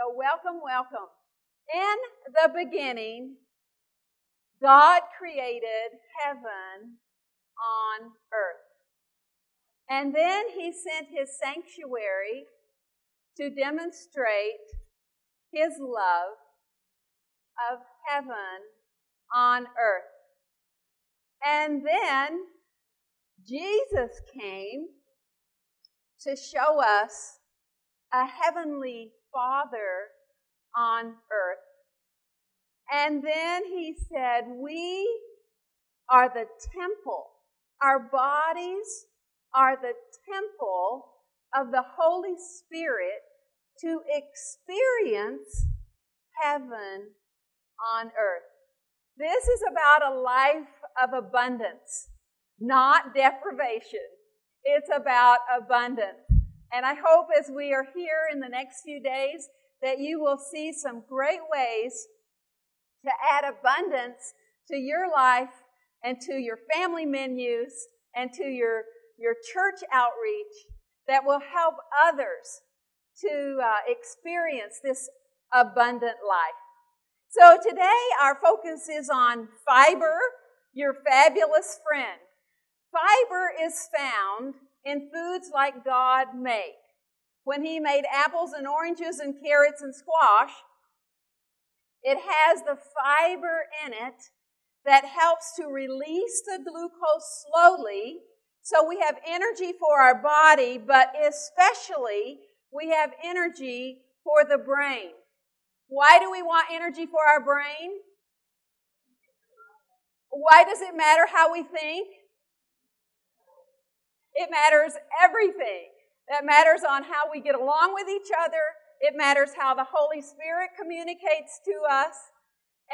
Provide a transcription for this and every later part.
So, welcome, welcome. In the beginning, God created heaven on earth. And then he sent his sanctuary to demonstrate his love of heaven on earth. And then Jesus came to show us a heavenly Father on earth. And then he said, We are the temple. Our bodies are the temple of the Holy Spirit to experience heaven on earth. This is about a life of abundance, not deprivation. It's about abundance. And I hope as we are here in the next few days that you will see some great ways to add abundance to your life and to your family menus and to your, your church outreach that will help others to uh, experience this abundant life. So today our focus is on fiber, your fabulous friend. Fiber is found in foods like God make. When He made apples and oranges and carrots and squash, it has the fiber in it that helps to release the glucose slowly so we have energy for our body, but especially we have energy for the brain. Why do we want energy for our brain? Why does it matter how we think? It matters everything. That matters on how we get along with each other. It matters how the Holy Spirit communicates to us.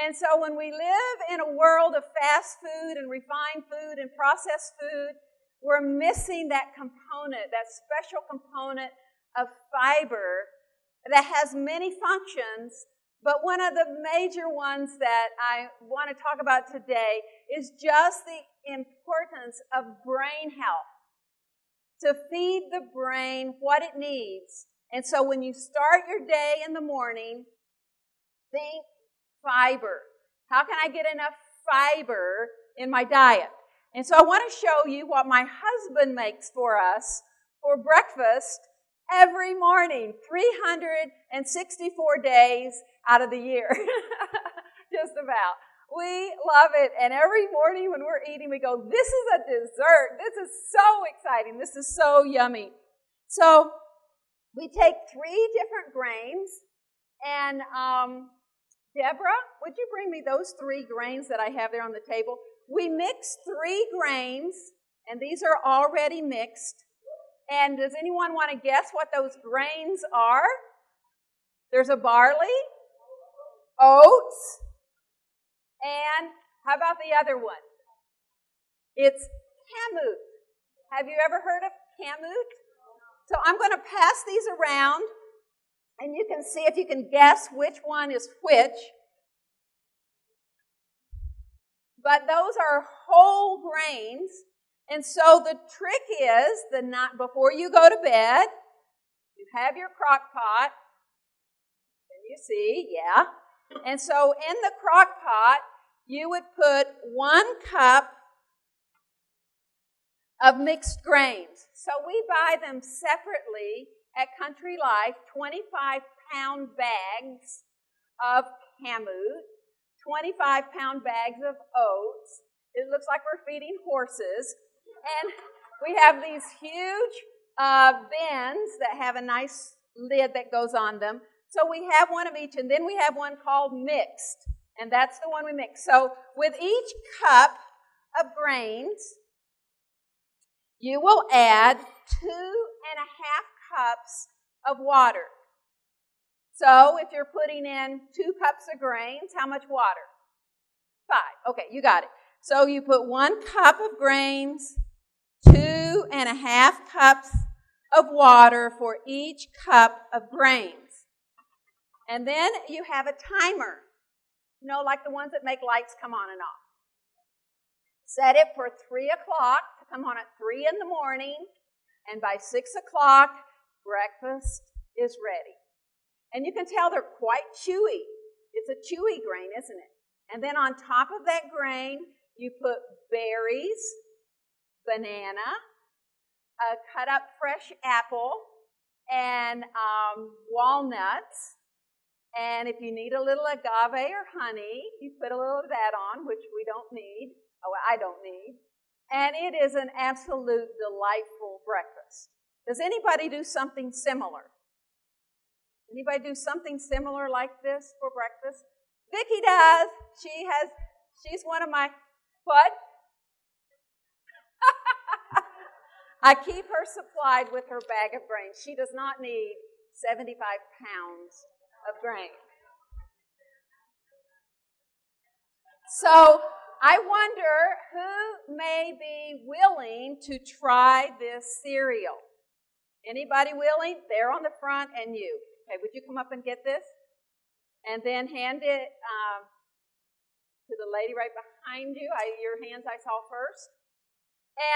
And so when we live in a world of fast food and refined food and processed food, we're missing that component, that special component of fiber that has many functions, but one of the major ones that I want to talk about today is just the importance of brain health to feed the brain what it needs. And so when you start your day in the morning, think fiber. How can I get enough fiber in my diet? And so I want to show you what my husband makes for us for breakfast every morning, 364 days out of the year. Just about. We love it. And every morning when we're eating, we go, This is a dessert. This is so exciting. This is so yummy. So we take three different grains. And um, Deborah, would you bring me those three grains that I have there on the table? We mix three grains, and these are already mixed. And does anyone want to guess what those grains are? There's a barley, oats, and how about the other one? It's kamut. Have you ever heard of kamut? So I'm going to pass these around, and you can see if you can guess which one is which. But those are whole grains, and so the trick is the night before you go to bed, you have your crock pot, and you see, yeah. And so in the crock pot, you would put one cup of mixed grains. So we buy them separately at Country Life, 25 pound bags of kamut, 25 pound bags of oats. It looks like we're feeding horses. And we have these huge uh, bins that have a nice lid that goes on them. So we have one of each, and then we have one called mixed, and that's the one we mix. So with each cup of grains, you will add two and a half cups of water. So if you're putting in two cups of grains, how much water? Five. Okay, you got it. So you put one cup of grains, two and a half cups of water for each cup of grains. And then you have a timer, you know, like the ones that make lights come on and off. Set it for 3 o'clock to come on at 3 in the morning, and by 6 o'clock, breakfast is ready. And you can tell they're quite chewy. It's a chewy grain, isn't it? And then on top of that grain, you put berries, banana, a cut up fresh apple, and um, walnuts. And if you need a little agave or honey, you put a little of that on, which we don't need. Oh, I don't need. And it is an absolute delightful breakfast. Does anybody do something similar? Anybody do something similar like this for breakfast? Vicki does. She has. She's one of my what? I keep her supplied with her bag of grain. She does not need 75 pounds of grain. So I wonder who may be willing to try this cereal. Anybody willing? There on the front and you. Okay, would you come up and get this? And then hand it um, to the lady right behind you. I, your hands I saw first.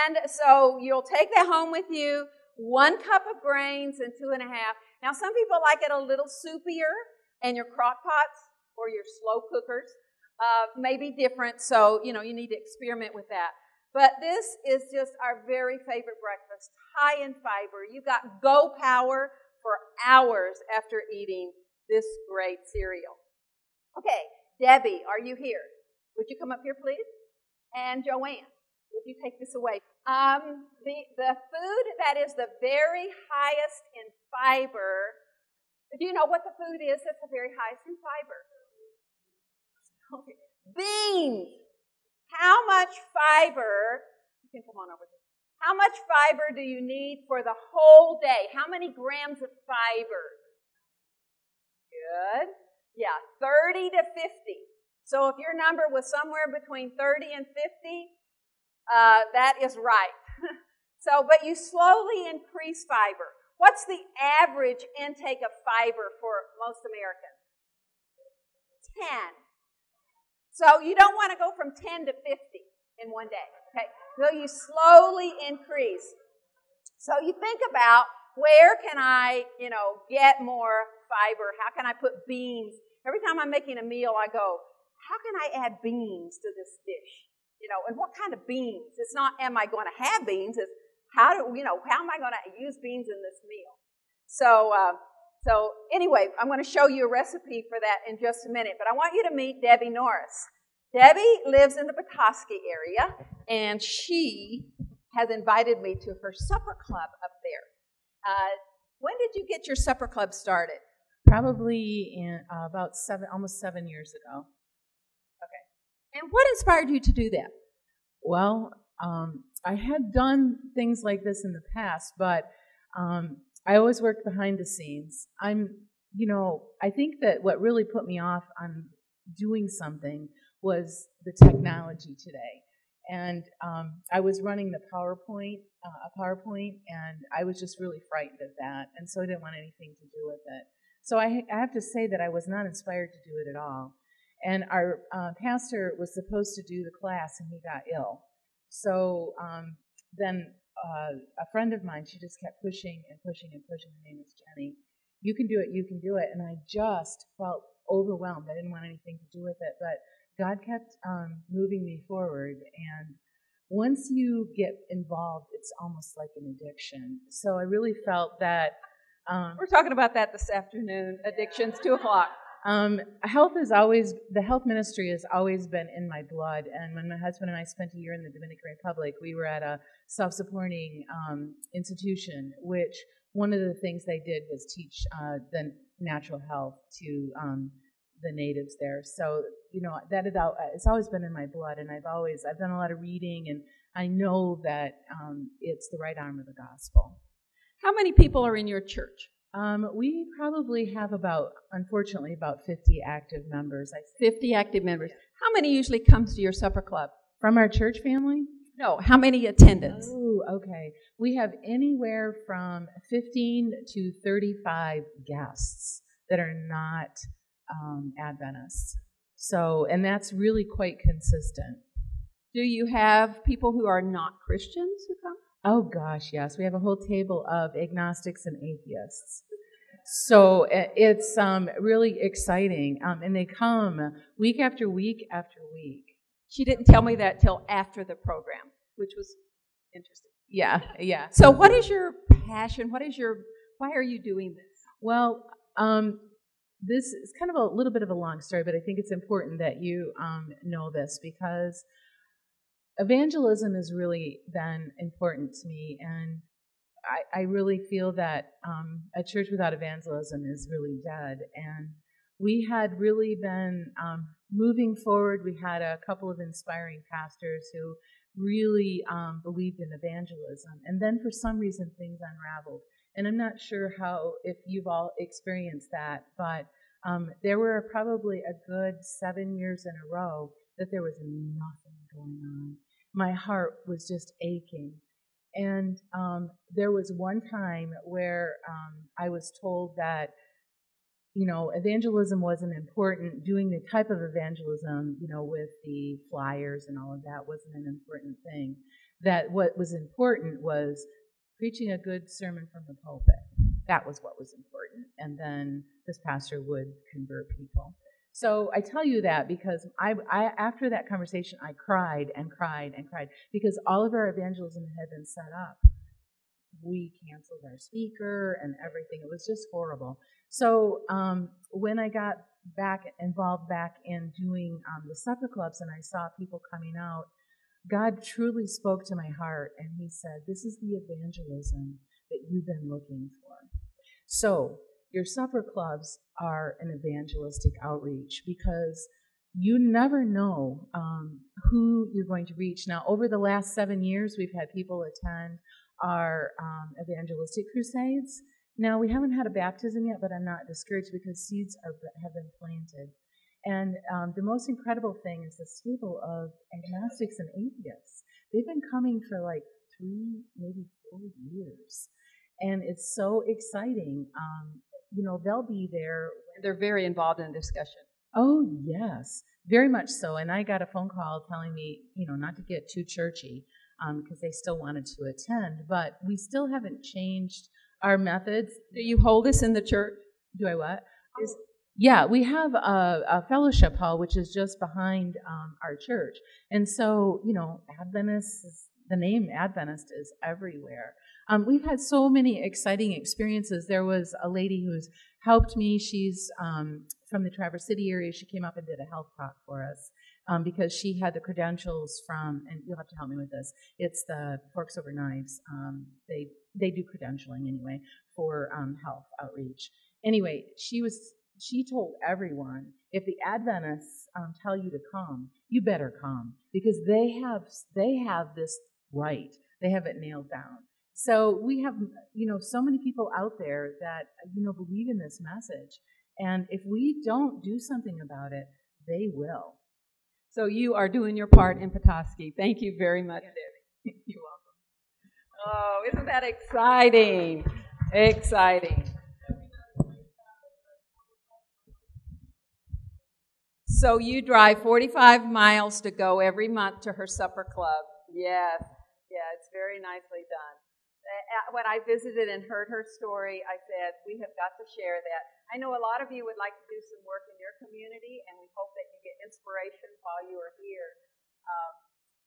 And so you'll take that home with you. One cup of grains and two and a half. Now, some people like it a little soupier, and your crock pots or your slow cookers uh, may be different. So, you know, you need to experiment with that. But this is just our very favorite breakfast, high in fiber. you've got go power for hours after eating this great cereal. Okay, Debbie, are you here? Would you come up here, please? And Joanne, would you take this away? Um, the, the food that is the very highest in fiber, do you know what the food is that's the very highest in fiber? Okay. Beans. How much fiber, you can come on over here. How much fiber do you need for the whole day? How many grams of fiber? Good. Yeah, 30 to 50. So if your number was somewhere between 30 and 50, uh, that is right. so, but you slowly increase fiber. What's the average intake of fiber for most Americans? 10. So you don't want to go from 10 to 50 in one day. Okay? So you slowly increase. So you think about where can I, you know, get more fiber? How can I put beans? Every time I'm making a meal, I go, how can I add beans to this dish? You know, and what kind of beans? It's not, am I going to have beans? It's how do, you know, how am I going to use beans in this meal? So, uh, so anyway, I'm going to show you a recipe for that in just a minute, but I want you to meet Debbie Norris. Debbie lives in the Petoskey area, and she has invited me to her supper club up there. Uh, when did you get your supper club started? Probably in uh, about seven, almost seven years ago. And what inspired you to do that? Well, um, I had done things like this in the past, but um, I always worked behind the scenes. I'm, you know, I think that what really put me off on doing something was the technology today. And um, I was running the PowerPoint, uh, a PowerPoint, and I was just really frightened of that, and so I didn't want anything to do with it. So I, I have to say that I was not inspired to do it at all. And our uh, pastor was supposed to do the class, and he got ill. So um, then uh, a friend of mine, she just kept pushing and pushing and pushing. Her name is Jenny. You can do it, you can do it. And I just felt overwhelmed. I didn't want anything to do with it, but God kept um, moving me forward. And once you get involved, it's almost like an addiction. So I really felt that. Um, We're talking about that this afternoon. Addictions, two o'clock. Um, health is always the health ministry has always been in my blood. And when my husband and I spent a year in the Dominican Republic, we were at a self-supporting um, institution, which one of the things they did was teach uh, the natural health to um, the natives there. So you know that it's always been in my blood, and I've always I've done a lot of reading, and I know that um, it's the right arm of the gospel. How many people are in your church? Um, we probably have about, unfortunately, about 50 active members. I 50 active members. How many usually comes to your supper club? From our church family? No, how many attendants? Oh, okay. We have anywhere from 15 to 35 guests that are not um, Adventists. So, and that's really quite consistent. Do you have people who are not Christians who come? Oh gosh, yes. We have a whole table of agnostics and atheists. So it's um, really exciting, um, and they come week after week after week. She didn't tell me that till after the program, which was interesting. Yeah, yeah. So, what is your passion? What is your why are you doing this? Well, um, this is kind of a little bit of a long story, but I think it's important that you um, know this because evangelism has really been important to me, and I, I really feel that um, a church without evangelism is really dead. And we had really been um, moving forward. We had a couple of inspiring pastors who really um, believed in evangelism. And then for some reason, things unraveled. And I'm not sure how, if you've all experienced that, but um, there were probably a good seven years in a row that there was nothing going on. My heart was just aching. And um, there was one time where um, I was told that, you know, evangelism wasn't important. Doing the type of evangelism, you know, with the flyers and all of that wasn't an important thing. That what was important was preaching a good sermon from the pulpit. That was what was important. And then this pastor would convert people. So I tell you that because I, I, after that conversation, I cried and cried and cried because all of our evangelism had been set up. We canceled our speaker and everything. It was just horrible. So um, when I got back involved back in doing um, the supper clubs and I saw people coming out, God truly spoke to my heart and He said, "This is the evangelism that you've been looking for." So your supper clubs are an evangelistic outreach because you never know um, who you're going to reach. Now, over the last seven years, we've had people attend our um, evangelistic crusades. Now, we haven't had a baptism yet, but I'm not discouraged because seeds are, have been planted. And um, the most incredible thing is this table of agnostics and atheists. They've been coming for like three, maybe four years. And it's so exciting. Um, you know, they'll be there. They're very involved in the discussion. Oh, yes, very much so. And I got a phone call telling me, you know, not to get too churchy because um, they still wanted to attend, but we still haven't changed our methods. Do you hold this in the church? Do I what? Is, yeah, we have a, a, fellowship hall which is just behind um, our church, and so you know, Adventist. The name Adventist is everywhere. Um, we've had so many exciting experiences. There was a lady who's helped me. She's um, from the Traverse City area. She came up and did a health talk for us um, because she had the credentials from, and you'll have to help me with this. It's the Forks Over Knives. Um, they they do credentialing anyway for um, health outreach. Anyway, she was she told everyone if the Adventists um, tell you to come, you better come because they have they have this right. They have it nailed down. So we have, you know, so many people out there that, uh, you know, believe in this message. And if we don't do something about it, they will. So you are doing your part in Petoskey. Thank you very much, Debbie. You're welcome. Oh, isn't that exciting? Exciting. So you drive 45 miles to go every month to her supper club. Yes. Yeah, it's very nicely done when I visited and heard her story, I said, We have got to share that. I know a lot of you would like to do some work in your community, and we hope that you get inspiration while you are here um,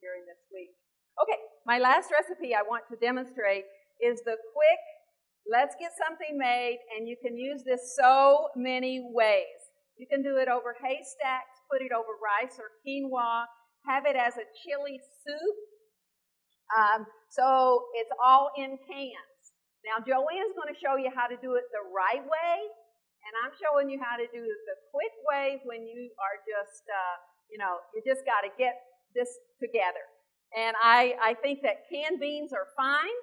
during this week. Okay, my last recipe I want to demonstrate is the quick, let's get something made, and you can use this so many ways. You can do it over haystacks, put it over rice or quinoa, have it as a chili soup. Um, so it's all in cans. Now, Joanne's going to show you how to do it the right way, and I'm showing you how to do it the quick way when you are just, uh, you know, you just got to get this together. And I, I think that canned beans are fine.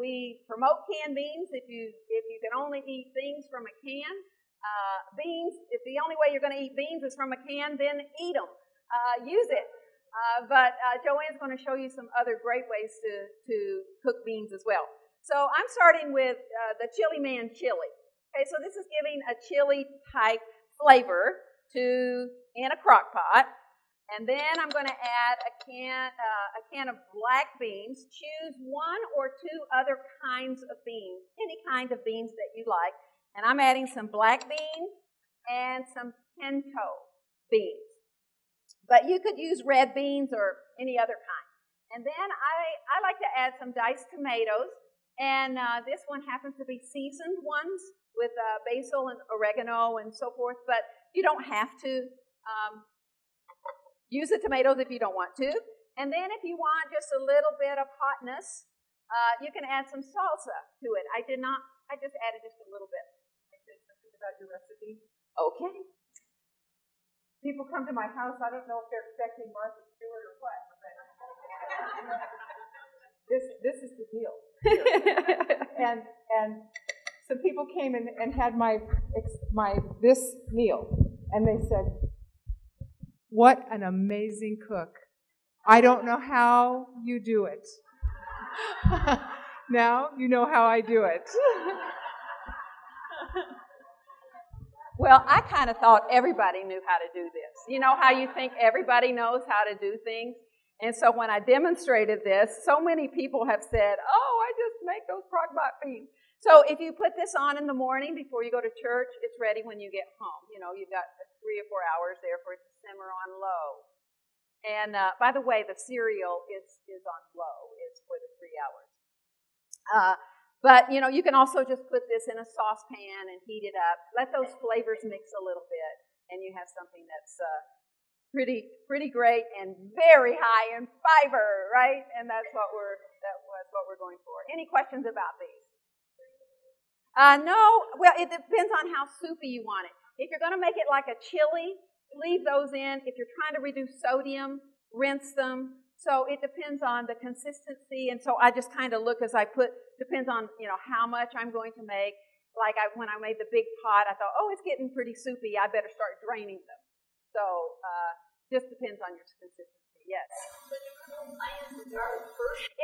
We promote canned beans if you if you can only eat things from a can. Uh, beans, if the only way you're going to eat beans is from a can, then eat them. Uh, use it. Uh, but uh, Joanne's going to show you some other great ways to, to cook beans as well. So I'm starting with uh, the Chili Man chili. Okay, so this is giving a chili type flavor to in a crock pot. And then I'm going to add a can, uh, a can of black beans. Choose one or two other kinds of beans, any kind of beans that you like. And I'm adding some black beans and some pinto beans. But you could use red beans or any other kind. And then I, I like to add some diced tomatoes. And uh, this one happens to be seasoned ones with uh, basil and oregano and so forth. But you don't have to um, use the tomatoes if you don't want to. And then if you want just a little bit of hotness, uh, you can add some salsa to it. I did not, I just added just a little bit. I said something about your recipe. Okay. People come to my house, I don't know if they're expecting Martha Stewart or what. this, this is the deal. and, and some people came and, and had my, my, this meal, and they said, what an amazing cook. I don't know how you do it. now you know how I do it. Well, I kind of thought everybody knew how to do this. You know how you think everybody knows how to do things? And so when I demonstrated this, so many people have said, Oh, I just make those crock-pot beans. So if you put this on in the morning before you go to church, it's ready when you get home. You know, you've got three or four hours there for it to simmer on low. And uh, by the way, the cereal is, is on low, is for the three hours. Uh, but, you know, you can also just put this in a saucepan and heat it up. Let those flavors mix a little bit, and you have something that's uh, pretty, pretty great and very high in fiber, right? And that's what we're, that was what we're going for. Any questions about these? Uh, no, well, it depends on how soupy you want it. If you're going to make it like a chili, leave those in. If you're trying to reduce sodium, rinse them. So it depends on the consistency. And so I just kind of look as I put, depends on, you know, how much I'm going to make. Like I, when I made the big pot, I thought, oh, it's getting pretty soupy. I better start draining them. So uh, just depends on your consistency. Yes.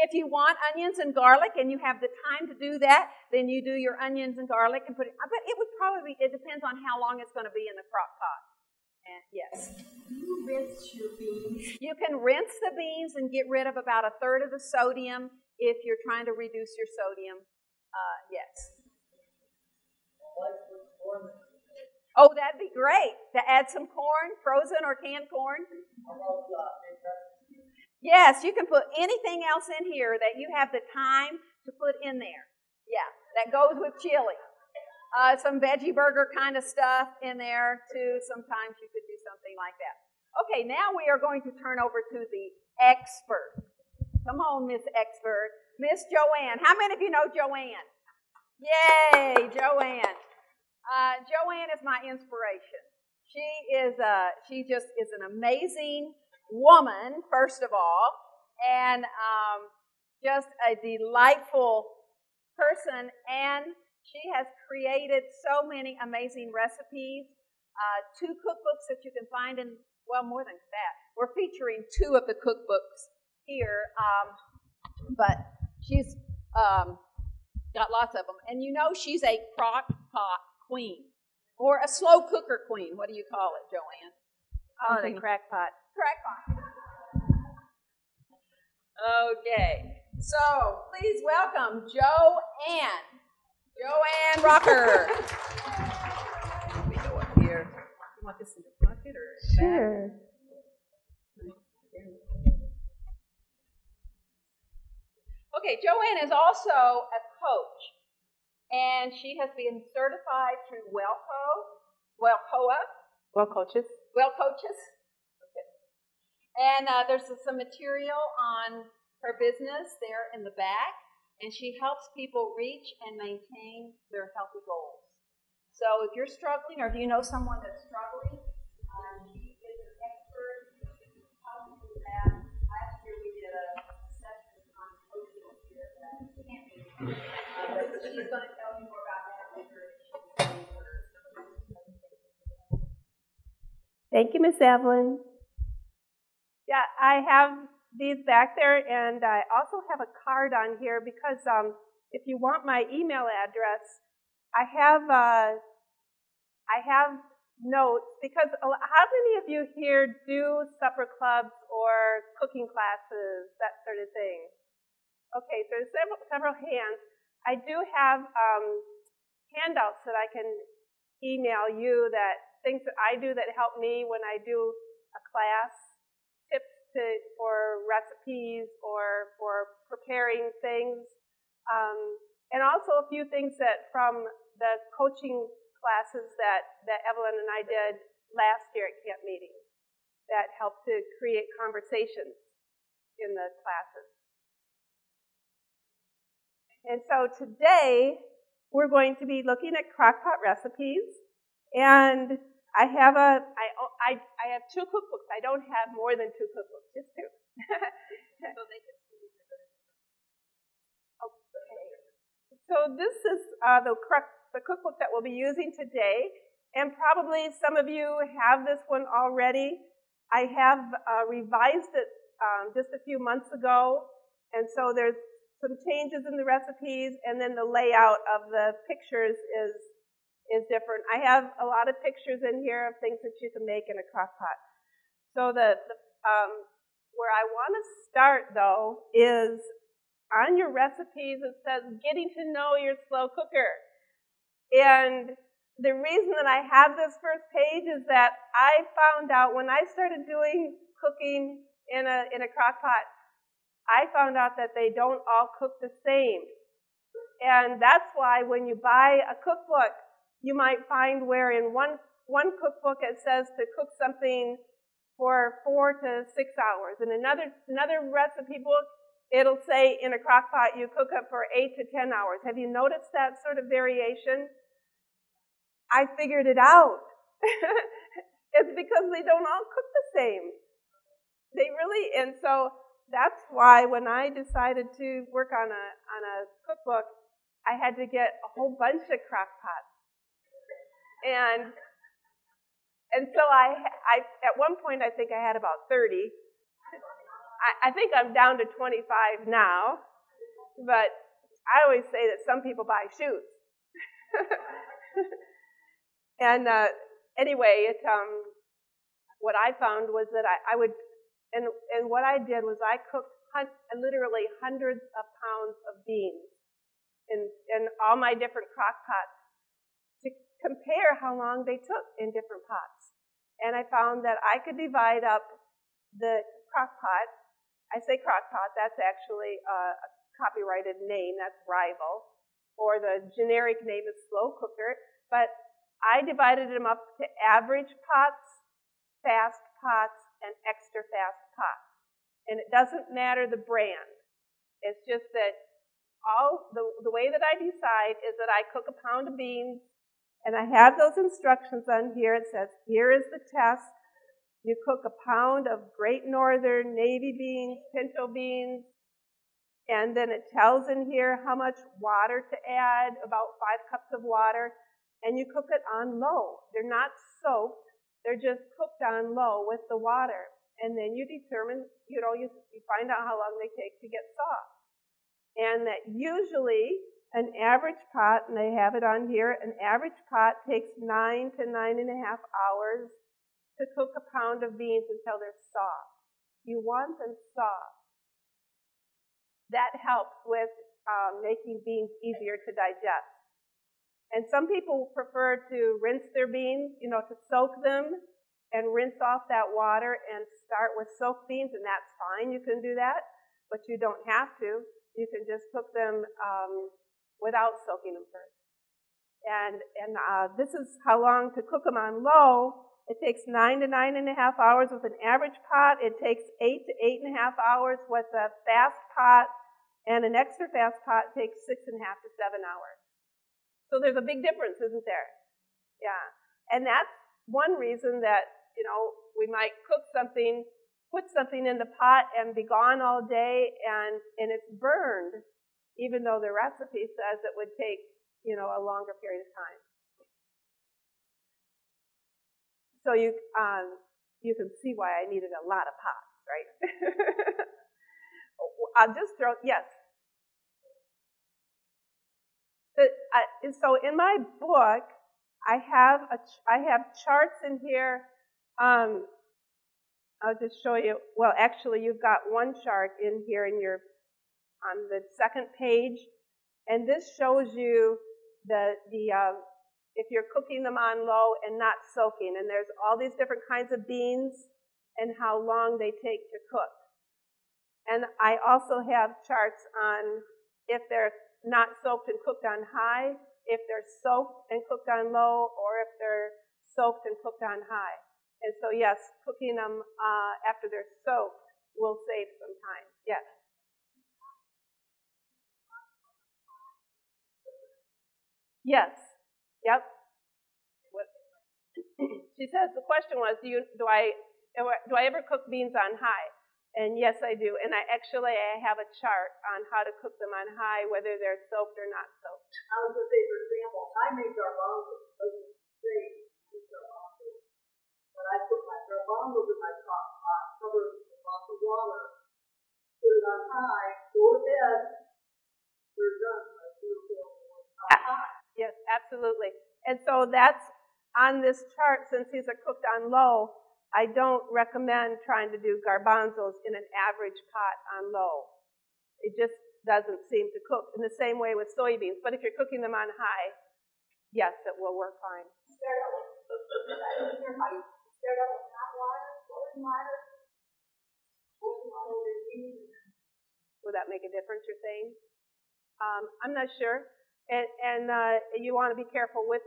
If you want onions and garlic and you have the time to do that, then you do your onions and garlic and put it. But it would probably, it depends on how long it's going to be in the crock pot. And yes. You rinse your beans. You can rinse the beans and get rid of about a third of the sodium if you're trying to reduce your sodium. Uh, yes. Oh, that'd be great to add some corn, frozen or canned corn. Yes, you can put anything else in here that you have the time to put in there. Yeah, that goes with chili uh, some veggie burger kind of stuff in there too. Sometimes you could do something like that. Okay, now we are going to turn over to the expert. Come on, Miss Expert. Miss Joanne. How many of you know Joanne? Yay, Joanne. Uh, Joanne is my inspiration. She is a, she just is an amazing woman, first of all, and um, just a delightful person and she has created so many amazing recipes, uh, two cookbooks that you can find in, well, more than that. We're featuring two of the cookbooks here, um, but she's um, got lots of them. And you know she's a crock pot queen or a slow cooker queen. What do you call it, Joanne? Oh, the crack pot. Crack pot. Okay, so please welcome Joanne. Joanne Rocker. Let me go up here. You want this in your pocket or Sure. Okay, Joanne is also a coach, and she has been certified through WellCo, WellCoa, Well, coaches. Well Coaches. Okay. And uh, there's some material on her business there in the back and she helps people reach and maintain their healthy goals. So if you're struggling, or if you know someone that's struggling, Thank you, Miss Evelyn. Yeah, I have these back there, and I also have a card on here because um, if you want my email address, I have uh, I have notes because how many of you here do supper clubs or cooking classes, that sort of thing? Okay, so there's several, several hands. I do have um, handouts that I can email you that things that I do that help me when I do a class, tips to, for recipes or for preparing things, um, and also a few things that from the coaching classes that, that Evelyn and I did last year at camp meeting that helped to create conversations in the classes. And so today we're going to be looking at crockpot recipes and I have a I, I, I have two cookbooks. I don't have more than two cookbooks, just two. so they can see. Okay. So this is uh, the the cookbook that we'll be using today, and probably some of you have this one already. I have uh, revised it um, just a few months ago, and so there's some changes in the recipes, and then the layout of the pictures is is different. I have a lot of pictures in here of things that you can make in a crock pot. So the, the um, where I want to start though is on your recipes. It says getting to know your slow cooker. And the reason that I have this first page is that I found out when I started doing cooking in a, in a crock pot, I found out that they don't all cook the same. And that's why when you buy a cookbook, you might find where in one, one cookbook it says to cook something for four to six hours. In another, another recipe book, it'll say in a crock pot you cook it for eight to ten hours. Have you noticed that sort of variation? I figured it out. it's because they don't all cook the same. They really, and so that's why when I decided to work on a on a cookbook, I had to get a whole bunch of crock pots. And and so I I at one point I think I had about 30. I, I think I'm down to 25 now. But I always say that some people buy shoes. And uh, anyway, it um, what I found was that I, I would, and and what I did was I cooked hun- literally hundreds of pounds of beans in in all my different crock pots to compare how long they took in different pots. And I found that I could divide up the crock pot. I say crock pot, that's actually a, copyrighted name, that's rival, or the generic name is slow cooker. But I divided them up to average pots, fast pots, and extra fast And it doesn't matter the brand. It's just that all the, the way that I decide is that I cook a pound of beans and I have those instructions on here. It says, here is the test. You cook a pound of Great Northern navy beans, pinto beans, and then it tells in here how much water to add, about five cups of water and you cook it on low. They're not soaked, they're just cooked on low with the water. And then you determine, you know, you, you find out how long they take to get soft. And that usually an average pot, and they have it on here, an average pot takes nine to nine and a half hours to cook a pound of beans until they're soft. You want them soft. That helps with um, making beans easier to digest. And some people prefer to rinse their beans, you know, to soak them and rinse off that water and start with soaked beans, and that's fine. You can do that, but you don't have to. You can just cook them um, without soaking them first. And and uh, this is how long to cook them on low. It takes nine to nine and a half hours with an average pot. It takes eight to eight and a half hours with a fast pot, and an extra fast pot takes six and a half to seven hours. So there's a big difference, isn't there? Yeah. And that's one reason that, you know, we might cook something, put something in the pot and be gone all day and, and it's burned, even though the recipe says it would take, you know, a longer period of time. So you, um, you can see why I needed a lot of pots, right? I'll just throw, yes, uh, so in my book, I have a, I have charts in here. Um, I'll just show you. Well, actually, you've got one chart in here in your on the second page, and this shows you the the uh, if you're cooking them on low and not soaking, and there's all these different kinds of beans and how long they take to cook. And I also have charts on if they're not soaked and cooked on high, if they're soaked and cooked on low, or if they're soaked and cooked on high. And so, yes, cooking them uh, after they're soaked will save some time. Yes. Yes. Yep. What? she says the question was, do you do I do I ever cook beans on high? And yes, I do. And I actually I have a chart on how to cook them on high, whether they're soaked or not soaked. I was going to say, for example, I make say garbanzos, but I put my garbanzos in my pot, pot cover it with lots of water, put it on high, go to bed. They're done. Yes, absolutely. And so that's on this chart, since these are cooked on low, I don't recommend trying to do garbanzos in an average pot on low. It just doesn't seem to cook in the same way with soybeans. But if you're cooking them on high, yes, it will work fine. Would that make a difference, you're saying? Um, I'm not sure. And, and uh, you want to be careful with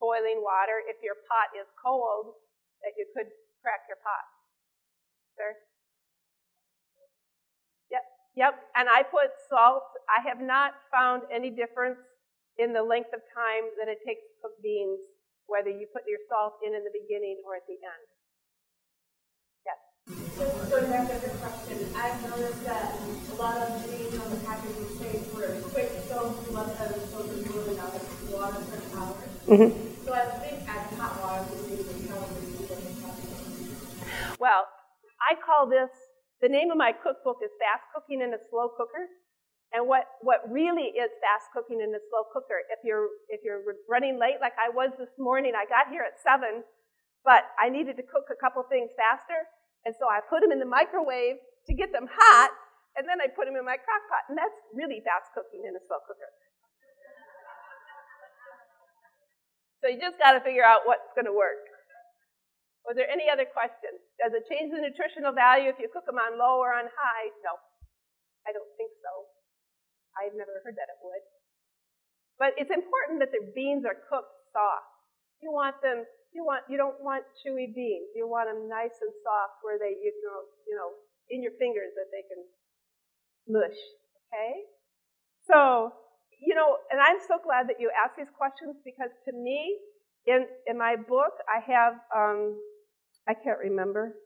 boiling water. If your pot is cold, that you could crack your pot. Sir? Yep, yep. And I put salt. I have not found any difference in the length of time that it takes to cook beans, whether you put your salt in in the beginning or at the end. Yes. Just going back to the question, I've noticed that a lot of beans on the packaging say for a quick soak, let them soak in fluid out of water for an hour. Mm-hmm. So I think add hot water if it calories Well, I call this the name of my cookbook is Fast Cooking in a Slow Cooker. And what, what really is fast cooking in a slow cooker, if you're, if you're running late like I was this morning, I got here at 7, but I needed to cook a couple things faster, and so I put them in the microwave to get them hot, and then I put them in my crock pot, and that's really fast cooking in a slow cooker. So you just got to figure out what's going to work. Was there any other questions? Does it change the nutritional value if you cook them on low or on high? No, I don't think so. I've never heard that it would. But it's important that the beans are cooked soft. You want them. You want. You don't want chewy beans. You want them nice and soft, where they, you know, you know, in your fingers that they can mush. Okay. So you know, and I'm so glad that you asked these questions because to me, in in my book, I have um, I can't remember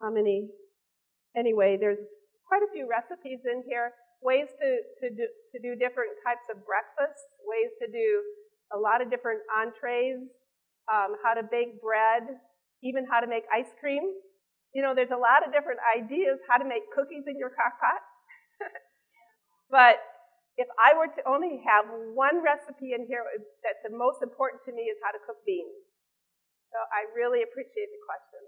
how many. Anyway, there's quite a few recipes in here, ways to to do to do different types of breakfasts, ways to do a lot of different entrees, um, how to bake bread, even how to make ice cream. You know, there's a lot of different ideas how to make cookies in your crock pot. but if I were to only have one recipe in here that's the most important to me is how to cook beans. So I really appreciate the question.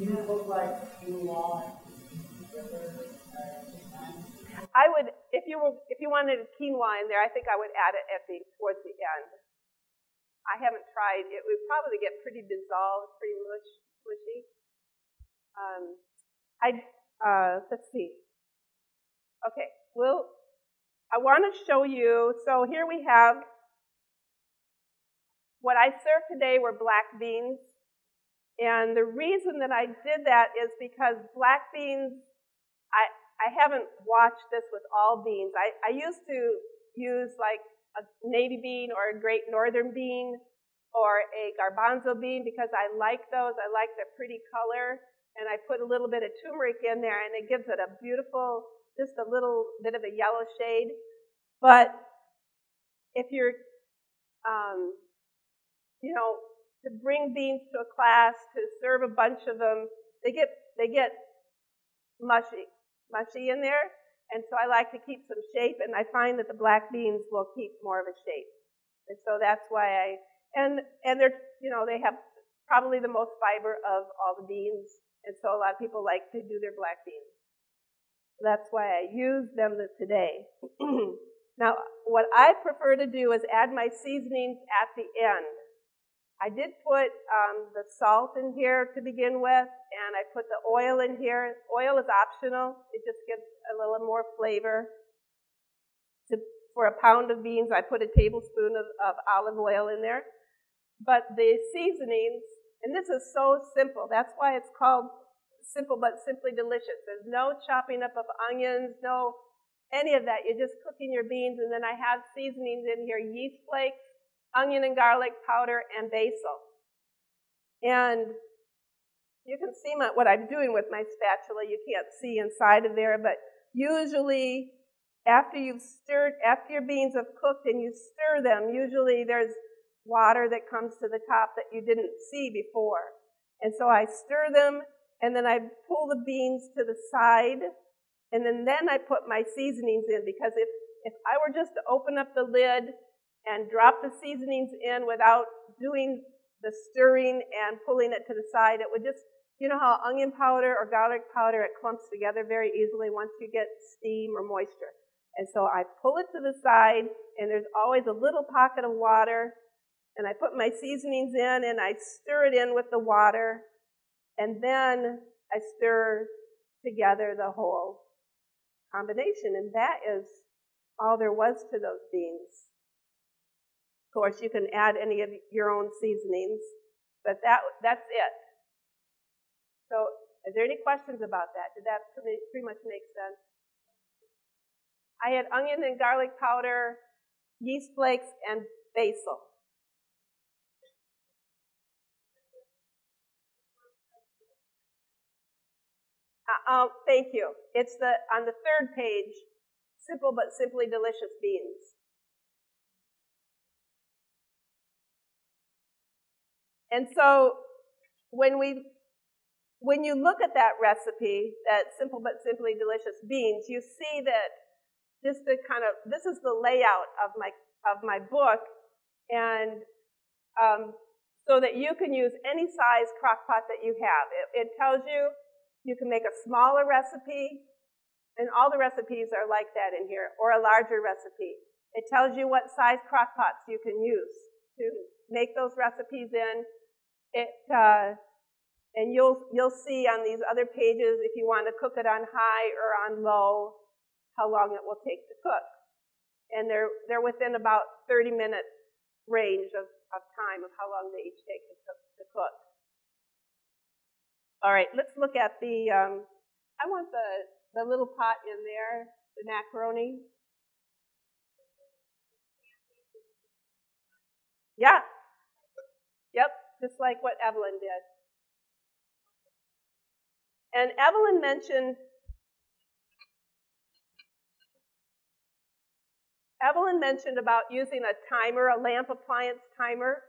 You look like you want I would, if you were, if you wanted a quinoa in there, I think I would add it at the towards the end. I haven't tried. It would probably get pretty dissolved, pretty mush, mushy. Um, I uh, let's see. Okay, we'll I want to show you, so here we have, what I served today were black beans. And the reason that I did that is because black beans, I, haven't watched this with all beans. I, I used to use like a navy bean or a great northern bean or a garbanzo bean because I like those. I like the pretty color. And I put a little bit of turmeric in there and it gives it a beautiful just a little bit of a yellow shade. But if you're, um, you know, to bring beans to a class, to serve a bunch of them, they get they get mushy, mushy in there. And so I like to keep some shape, and I find that the black beans will keep more of a shape. And so that's why I and and they're you know they have probably the most fiber of all the beans, and so a lot of people like to do their black beans. That's why I use them today. Now, what I prefer to do is add my seasonings at the end. I did put um, the salt in here to begin with, and I put the oil in here. Oil is optional. It just gives a little more flavor. To, for a pound of beans, I put a tablespoon of, of olive oil in there. But the seasonings, and this is so simple. That's why it's called simple but simply delicious. There's no chopping up of onions, no any of that. You're just cooking your beans, and then I have seasonings in here yeast flakes, onion and garlic powder, and basil. And you can see my, what I'm doing with my spatula. You can't see inside of there, but usually after you've stirred, after your beans have cooked and you stir them, usually there's water that comes to the top that you didn't see before. And so I stir them and then I pull the beans to the side and then, then I put my seasonings in because if, if I were just to open up the lid and drop the seasonings in without doing the stirring and pulling it to the side, it would just, you know how onion powder or garlic powder, it clumps together very easily once you get steam or moisture. And so I pull it to the side and there's always a little pocket of water and I put my seasonings in and I stir it in with the water and then I stir together the whole combination, and that is all there was to those beans. Course, you can add any of your own seasonings, but that that's it. So, is there any questions about that? Did that pretty much make sense? I had onion and garlic powder, yeast flakes, and basil. Uh, um, thank you. It's the on the third page, simple but simply delicious beans. And so when we when you look at that recipe, that simple but simply delicious beans, you see that just the kind of this is the layout of my of my book, and um, so that you can use any size crock pot that you have. It, it tells you you can make a smaller recipe, and all the recipes are like that in here, or a larger recipe. It tells you what size crock pots you can use to make those recipes in. It, uh, and you'll, you'll see on these other pages if you want to cook it on high or on low, how long it will take to cook. And they're, they're within about 30 minute range of, of time of how long they each take to, to cook. All right, let's look at the, um, I want the, the little pot in there, the macaroni. Yeah. Yep, just like what Evelyn did. And Evelyn mentioned Evelyn mentioned about using a timer, a lamp appliance timer.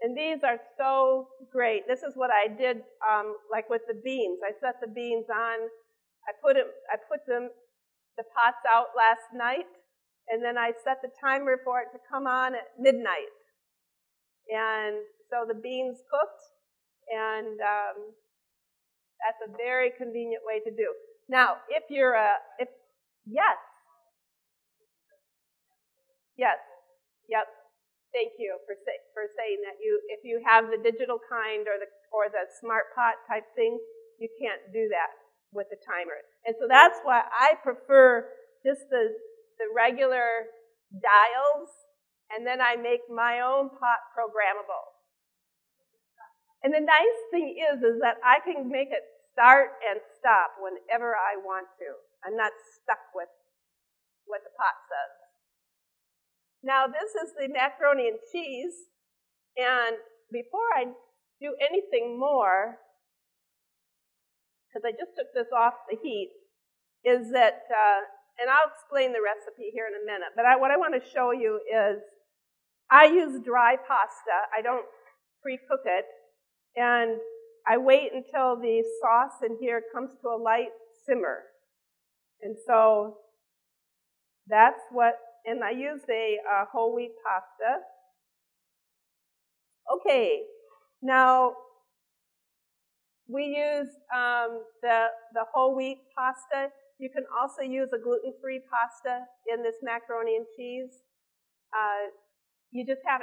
And these are so great. This is what I did, um, like with the beans. I set the beans on. I put it, I put them, the pots out last night, and then I set the timer for it to come on at midnight. And so the beans cooked, and um, that's a very convenient way to do. Now, if you're a, if yes, yes, yep. Thank you for say, for saying that. You, if you have the digital kind or the or the smart pot type thing, you can't do that with the timer. And so that's why I prefer just the the regular dials, and then I make my own pot programmable. And the nice thing is, is that I can make it start and stop whenever I want to. I'm not stuck with what the pot says. Now this is the macaroni and cheese, and before I do anything more, because I just took this off the heat, is that, uh, and I'll explain the recipe here in a minute, but I, what I want to show you is I use dry pasta. I don't pre-cook it, and I wait until the sauce in here comes to a light simmer. And so that's what and I use a whole wheat pasta. Okay, now we use um, the, the whole wheat pasta. You can also use a gluten-free pasta in this macaroni and cheese. Uh, you just have,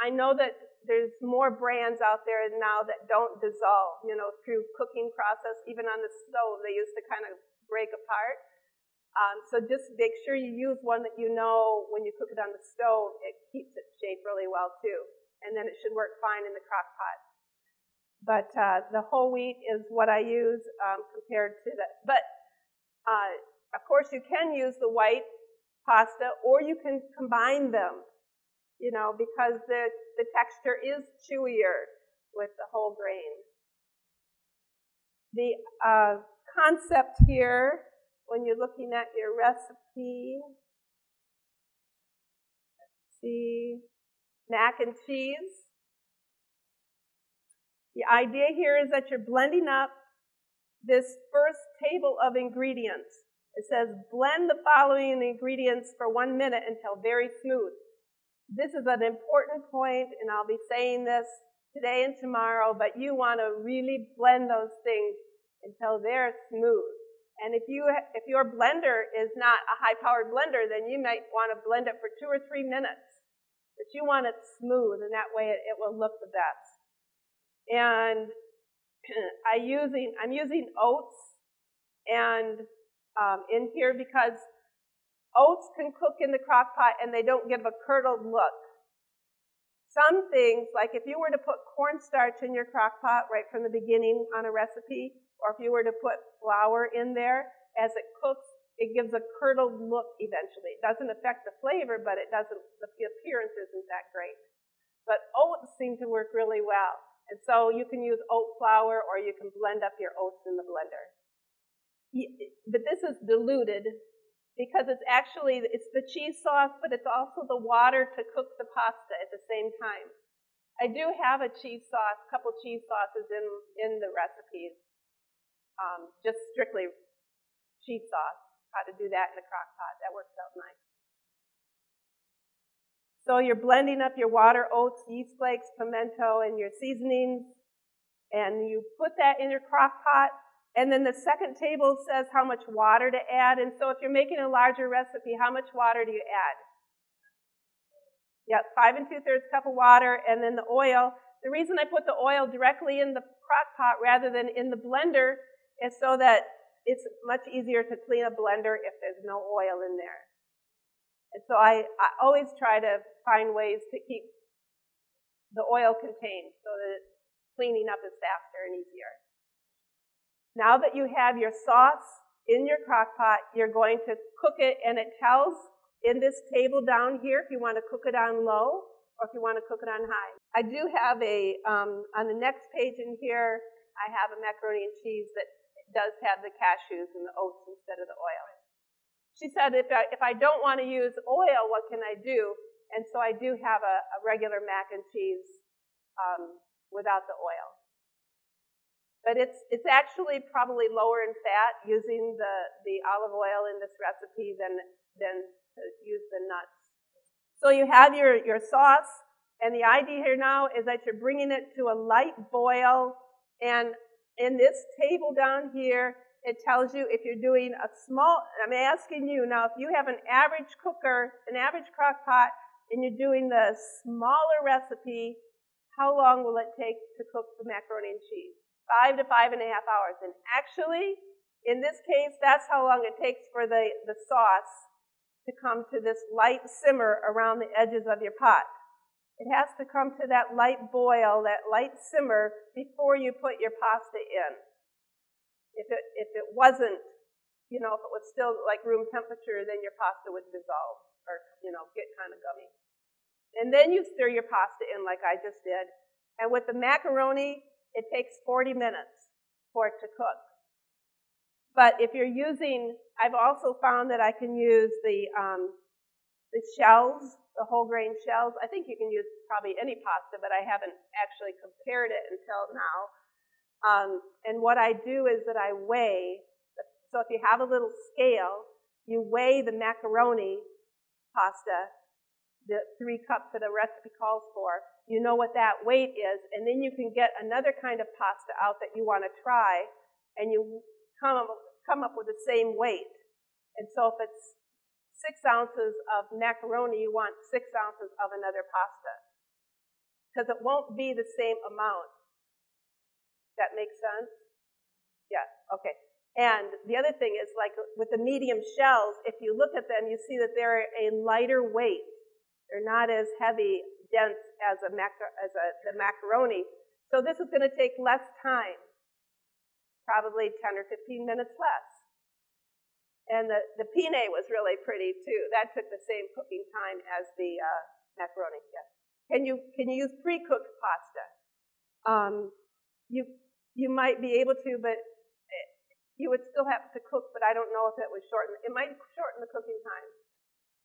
I know that there's more brands out there now that don't dissolve, you know, through cooking process, even on the stove, they used to kind of break apart. Um, so just make sure you use one that you know when you cook it on the stove, it keeps its shape really well too. And then it should work fine in the crock pot. But uh, the whole wheat is what I use um, compared to that. But uh, of course, you can use the white pasta or you can combine them, you know, because the, the texture is chewier with the whole grain. The uh, concept here, when you're looking at your recipe, see, mac and cheese. The idea here is that you're blending up this first table of ingredients. It says blend the following ingredients for one minute until very smooth. This is an important point, and I'll be saying this today and tomorrow, but you want to really blend those things until they're smooth. And if you if your blender is not a high-powered blender, then you might want to blend it for two or three minutes. But you want it smooth, and that way it, it will look the best. And I using I'm using oats and um, in here because oats can cook in the crock pot and they don't give a curdled look. Some things, like if you were to put cornstarch in your crock pot right from the beginning on a recipe, or if you were to put flour in there, as it cooks, it gives a curdled look eventually. It doesn't affect the flavor, but it doesn't, the appearance isn't that great. But oats seem to work really well. And so you can use oat flour or you can blend up your oats in the blender. But this is diluted because it's actually, it's the cheese sauce, but it's also the water to cook the pasta at the same time. I do have a cheese sauce, a couple cheese sauces in, in the recipes um, just strictly cheese sauce, how to do that in the crock pot. That works out nice. So you're blending up your water, oats, yeast flakes, pimento, and your seasonings, and you put that in your crock pot. And then the second table says how much water to add. And so if you're making a larger recipe, how much water do you add? Yep, five and two thirds cup of water, and then the oil. The reason I put the oil directly in the crock pot rather than in the blender is so that it's much easier to clean a blender if there's no oil in there. And so I, I always try to find ways to keep the oil contained so that cleaning up is faster and easier. Now that you have your sauce in your crock pot, you're going to cook it and it tells in this table down here if you want to cook it on low or if you want to cook it on high. I do have a, um, on the next page in here, I have a macaroni and cheese that does have the cashews and the oats instead of the oil. She said, if I, if I don't want to use oil, what can I do? And so I do have a, a regular mac and cheese um, without the oil. But it's, it's actually probably lower in fat using the, the olive oil in this recipe than, than to use the nuts. So you have your, your sauce, and the idea here now is that you're bringing it to a light boil, and in this table down here, it tells you if you're doing a small, I'm asking you now, if you have an average cooker, an average crock pot, and you're doing the smaller recipe, how long will it take to cook the macaroni and cheese? Five to five and a half hours. And actually, in this case, that's how long it takes for the, the sauce to come to this light simmer around the edges of your pot. It has to come to that light boil, that light simmer, before you put your pasta in. If it, if it wasn't, you know, if it was still like room temperature, then your pasta would dissolve or, you know, get kind of gummy. And then you stir your pasta in like I just did. And with the macaroni, it takes 40 minutes for it to cook. But if you're using, I've also found that I can use the, um, the shells the whole grain shells. I think you can use probably any pasta, but I haven't actually compared it until now. Um, and what I do is that I weigh, so if you have a little scale, you weigh the macaroni pasta, the three cups that a recipe calls for. You know what that weight is, and then you can get another kind of pasta out that you want to try, and you come come up with the same weight. And so if it's six ounces of macaroni, you want six ounces of another pasta. Because it won't be the same amount. That makes sense? Yeah, okay. And the other thing is like with the medium shells, if you look at them, you see that they're a lighter weight. They're not as heavy, dense as a, as a the macaroni. So this is going to take less time, probably 10 or 15 minutes less. And the, the penne was really pretty too. That took the same cooking time as the uh, macaroni. Yeah. Can you can you use pre-cooked pasta? Um, you you might be able to, but you would still have to cook, but I don't know if it would shorten. It might shorten the cooking time.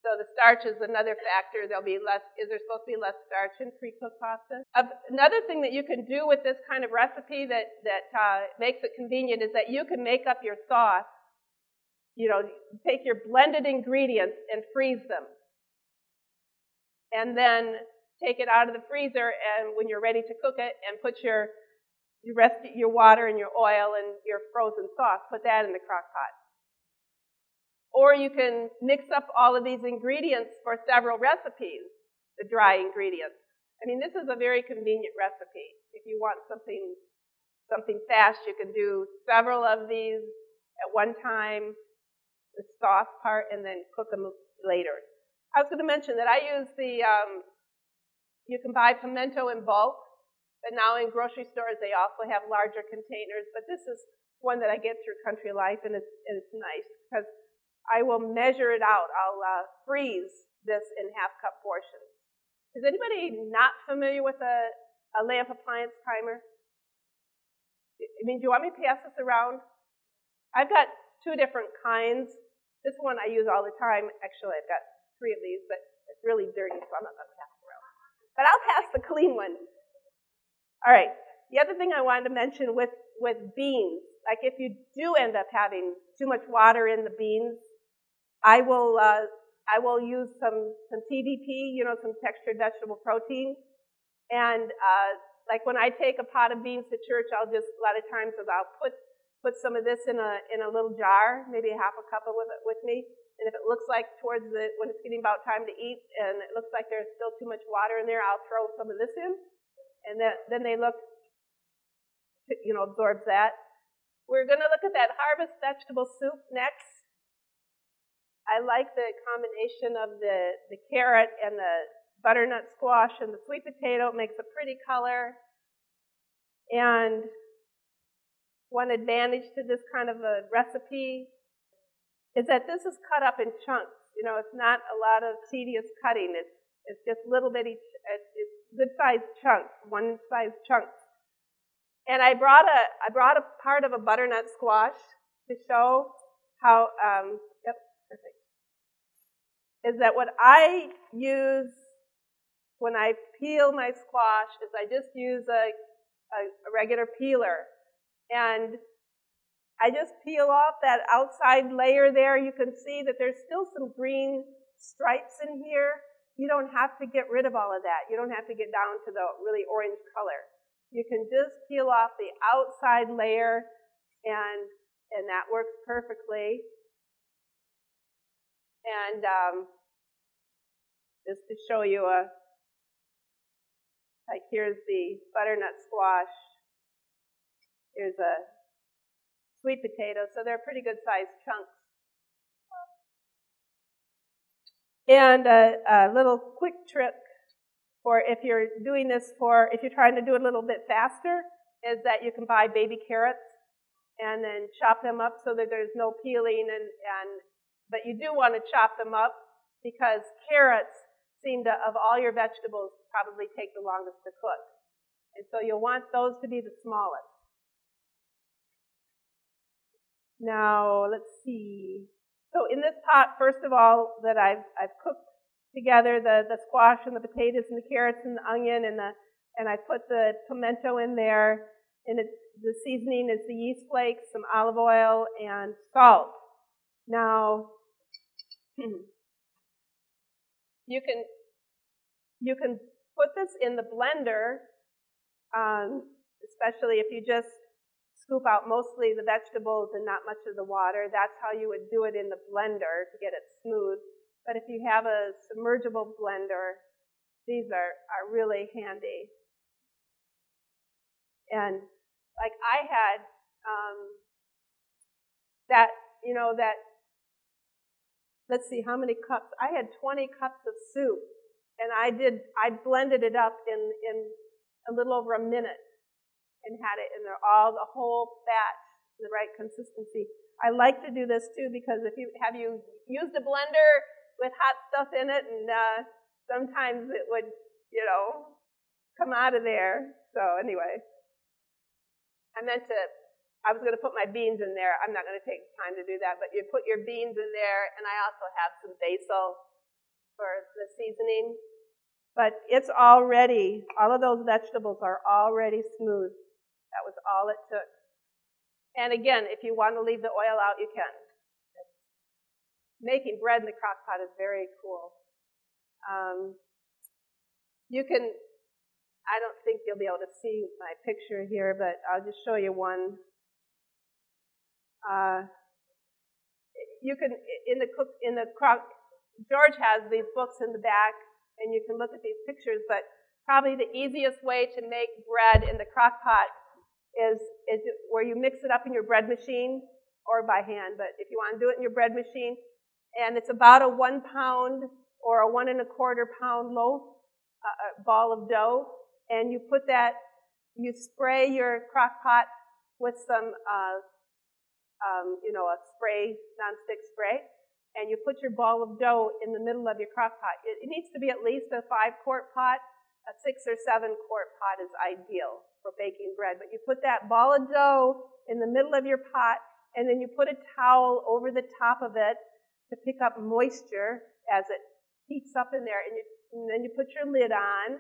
So the starch is another factor. There'll be less. Is there supposed to be less starch in pre-cooked pasta? Another thing that you can do with this kind of recipe that that uh, makes it convenient is that you can make up your sauce. You know, take your blended ingredients and freeze them, and then take it out of the freezer. And when you're ready to cook it, and put your you rest your water and your oil and your frozen sauce, put that in the crock pot. Or you can mix up all of these ingredients for several recipes, the dry ingredients. I mean, this is a very convenient recipe. If you want something, something fast, you can do several of these at one time, the sauce part, and then cook them later. I was going to mention that I use the, um, you can buy pimento in bulk. But now in grocery stores, they also have larger containers. But this is one that I get through Country Life, and it's, and it's nice because I will measure it out. I'll uh, freeze this in half cup portions. Is anybody not familiar with a, a lamp appliance timer? I mean, do you want me to pass this around? I've got two different kinds. This one I use all the time. Actually, I've got three of these, but it's really dirty, so I'm not going to pass it around. But I'll pass the clean one. All right. The other thing I wanted to mention with, with beans, like if you do end up having too much water in the beans, I will, uh, I will use some, some TVP, you know, some textured vegetable protein. And, uh, like when I take a pot of beans to church, I'll just, a lot of times I'll put, put some of this in a, in a little jar, maybe half a cup of it with me. And if it looks like towards the, when it's getting about time to eat and it looks like there's still too much water in there, I'll throw some of this in and then, then they look, you know, absorbs that. We're going to look at that harvest vegetable soup next. I like the combination of the, the carrot and the butternut squash and the sweet potato. It makes a pretty color. And one advantage to this kind of a recipe is that this is cut up in chunks. You know, it's not a lot of tedious cutting. It's, it's just little bitty, it's good sized chunks, one size chunks. And I brought a I brought a part of a butternut squash to show how um, yep perfect is that what I use when I peel my squash is I just use a, a, a regular peeler and I just peel off that outside layer there. You can see that there's still some green stripes in here you don't have to get rid of all of that. You don't have to get down to the really orange color. You can just peel off the outside layer and and that works perfectly. And um, just to show you a like here's the butternut squash. Here's a sweet potato, so they're pretty good sized chunks. And a, a little quick trick for if you're doing this for, if you're trying to do it a little bit faster, is that you can buy baby carrots and then chop them up so that there's no peeling and, and but you do want to chop them up because carrots seem to, of all your vegetables, probably take the longest to cook. And so you'll want those to be the smallest. Now, let's see. So in this pot, first of all, that I've, I've cooked together the, the squash and the potatoes and the carrots and the onion and the, and I put the pimento in there and it's, the seasoning is the yeast flakes, some olive oil, and salt. Now, you can, you can put this in the blender, um, especially if you just scoop out mostly the vegetables and not much of the water. That's how you would do it in the blender to get it smooth. But if you have a submergible blender, these are, are really handy. And like I had um, that, you know, that, let's see, how many cups? I had 20 cups of soup. And I did, I blended it up in, in a little over a minute and had it in there, all the whole batch, the right consistency. I like to do this too because if you have you used a blender with hot stuff in it, and uh, sometimes it would, you know, come out of there. So anyway, I meant to. I was going to put my beans in there. I'm not going to take time to do that, but you put your beans in there, and I also have some basil for the seasoning. But it's already, all of those vegetables are already smooth. That was all it took. And again, if you want to leave the oil out, you can. Making bread in the crock pot is very cool. Um, you can, I don't think you'll be able to see my picture here, but I'll just show you one. Uh, you can, in the cook, in the crock, George has these books in the back, and you can look at these pictures, but probably the easiest way to make bread in the crock pot is, is where you mix it up in your bread machine or by hand, but if you want to do it in your bread machine, and it's about a one pound or a one and a quarter pound loaf, uh, ball of dough, and you put that, you spray your crock pot with some, uh, um, you know, a spray, nonstick spray, and you put your ball of dough in the middle of your crock pot. It, it needs to be at least a five quart pot. A six or seven quart pot is ideal for baking bread. But you put that ball of dough in the middle of your pot, and then you put a towel over the top of it to pick up moisture as it heats up in there, and, you, and then you put your lid on,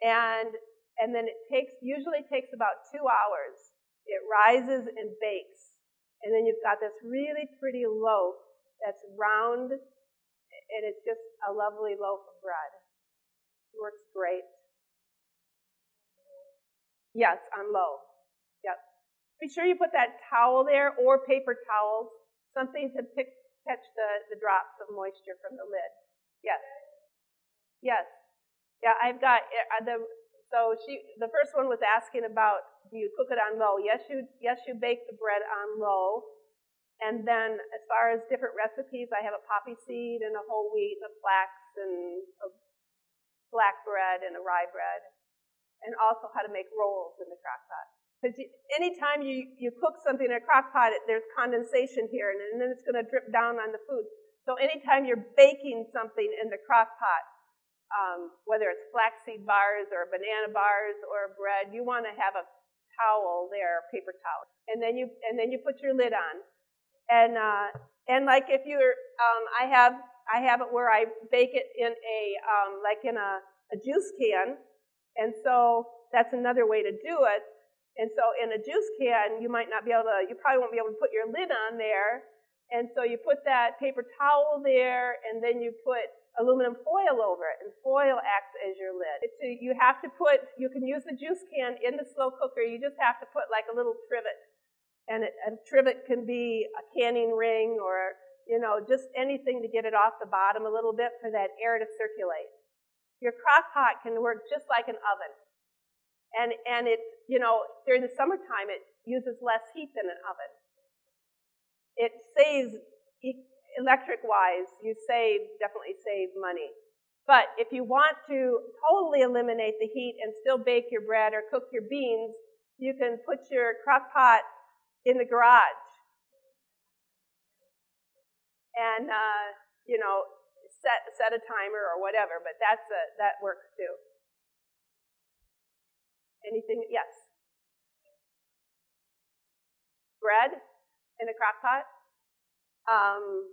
and and then it takes usually takes about two hours. It rises and bakes, and then you've got this really pretty loaf that's round, and it's just a lovely loaf of bread. Works great. Yes, on low. Yep. Be sure you put that towel there or paper towels, something to pick, catch the, the drops of moisture from the lid. Yes. Yes. Yeah, I've got uh, the so she the first one was asking about do you cook it on low? Yes, you yes you bake the bread on low. And then as far as different recipes, I have a poppy seed and a whole wheat and a flax and a black bread and a rye bread and also how to make rolls in the crock pot. Because anytime you, you cook something in a crock pot, it, there's condensation here, and, and then it's going to drip down on the food. So anytime you're baking something in the crock pot, um, whether it's flaxseed bars or banana bars or bread, you want to have a towel there, paper towel, and then you and then you put your lid on, and uh, and like if you're, um, I have I have it where I bake it in a um, like in a, a juice can, and so that's another way to do it. And so in a juice can, you might not be able to, you probably won't be able to put your lid on there. And so you put that paper towel there, and then you put aluminum foil over it, and foil acts as your lid. It's a, you have to put, you can use the juice can in the slow cooker, you just have to put like a little trivet. And it, a trivet can be a canning ring or, you know, just anything to get it off the bottom a little bit for that air to circulate. Your crock pot can work just like an oven. And, and it, you know, during the summertime, it uses less heat than an oven. It saves, electric wise, you save, definitely save money. But if you want to totally eliminate the heat and still bake your bread or cook your beans, you can put your crock pot in the garage. And, uh, you know, set set a timer or whatever, but that's a, that works too. Anything? Yes. Bread in a crock pot? Um,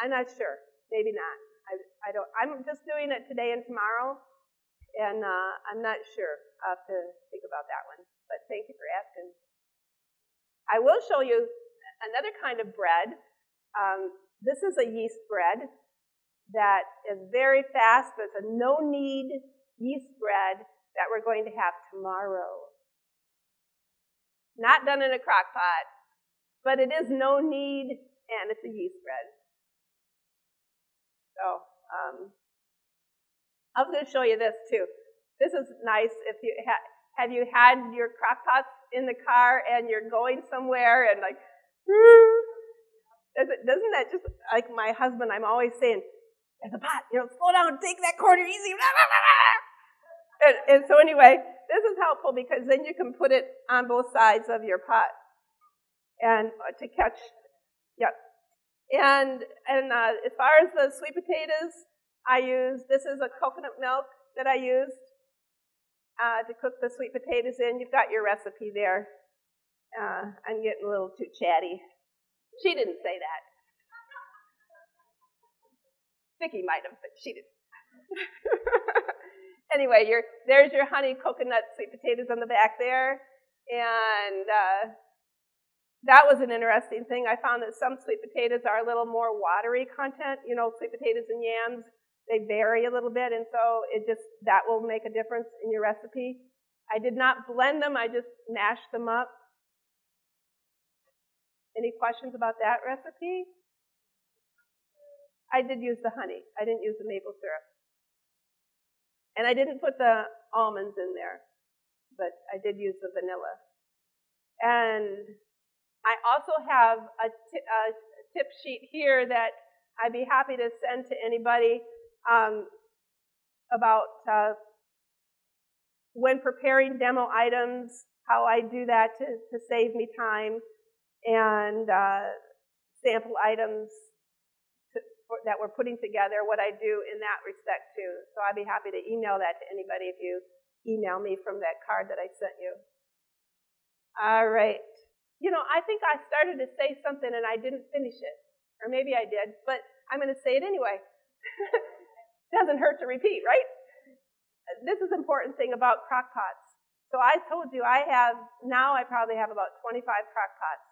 I'm not sure. Maybe not. I, I don't. I'm just doing it today and tomorrow, and uh, I'm not sure. I have to think about that one. But thank you for asking. I will show you another kind of bread. Um, this is a yeast bread that is very fast. It's a no knead yeast bread that we're going to have tomorrow. not done in a crock pot, but it is no knead and it's a yeast bread. So, um, I was going to show you this too. This is nice if you ha- have you had your crock pots in the car and you're going somewhere and like, doesn't that just like my husband? I'm always saying, "There's a pot, you know, slow down, take that corner easy." And, and so anyway, this is helpful because then you can put it on both sides of your pot and uh, to catch, yep. And and uh, as far as the sweet potatoes, I use this is a coconut milk that I used uh, to cook the sweet potatoes in. You've got your recipe there. Uh, I'm getting a little too chatty. She didn't say that. Vicki might have, but she didn't. anyway, there's your honey coconut sweet potatoes on the back there. And uh, that was an interesting thing. I found that some sweet potatoes are a little more watery content. You know, sweet potatoes and yams, they vary a little bit, and so it just that will make a difference in your recipe. I did not blend them; I just mashed them up. Any questions about that recipe? I did use the honey. I didn't use the maple syrup. And I didn't put the almonds in there, but I did use the vanilla. And I also have a, t- a tip sheet here that I'd be happy to send to anybody um, about uh, when preparing demo items, how I do that to, to save me time, and uh, sample items to, for, that we're putting together, what I do in that respect too. So I'd be happy to email that to anybody if you email me from that card that I sent you. All right. You know, I think I started to say something and I didn't finish it. Or maybe I did, but I'm going to say it anyway. Doesn't hurt to repeat, right? This is an important thing about crock pots. So I told you I have, now I probably have about 25 crock pots.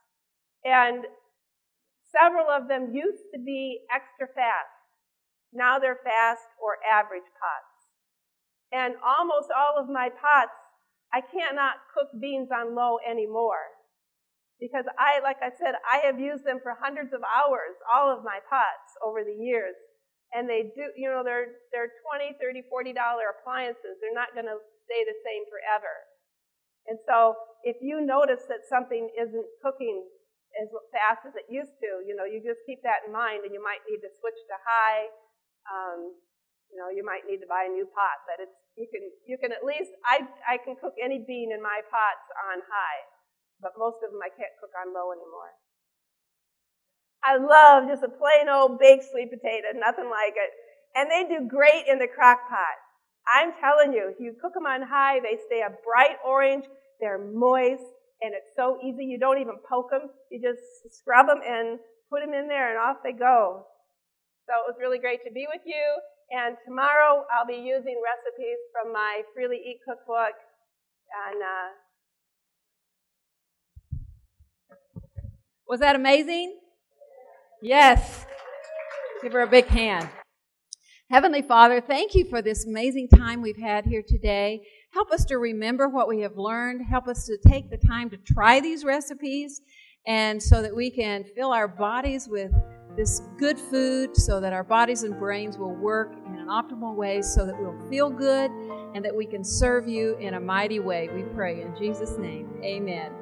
And several of them used to be extra fast. Now they're fast or average pots. And almost all of my pots, I cannot cook beans on low anymore. Because I, like I said, I have used them for hundreds of hours, all of my pots over the years. And they do, you know, they're, they're 20, 30, 40 dollar appliances. They're not going to stay the same forever. And so if you notice that something isn't cooking as fast as it used to. You know, you just keep that in mind, and you might need to switch to high. Um, you know, you might need to buy a new pot, but it's you can you can at least I I can cook any bean in my pots on high, but most of them I can't cook on low anymore. I love just a plain old baked sweet potato, nothing like it, and they do great in the crock pot. I'm telling you, if you cook them on high, they stay a bright orange. They're moist and it's so easy. You don't even poke them. You just scrub them and put them in there, and off they go. So it was really great to be with you. And tomorrow I'll be using recipes from my Freely Eat cookbook. And uh, was that amazing? Yes. Give her a big hand. Heavenly Father, thank you for this amazing time we've had here today. Help us to remember what we have learned. Help us to take the time to try these recipes and so that we can fill our bodies with this good food so that our bodies and brains will work in an optimal way so that we'll feel good and that we can serve you in a mighty way. We pray in Jesus' name. Amen.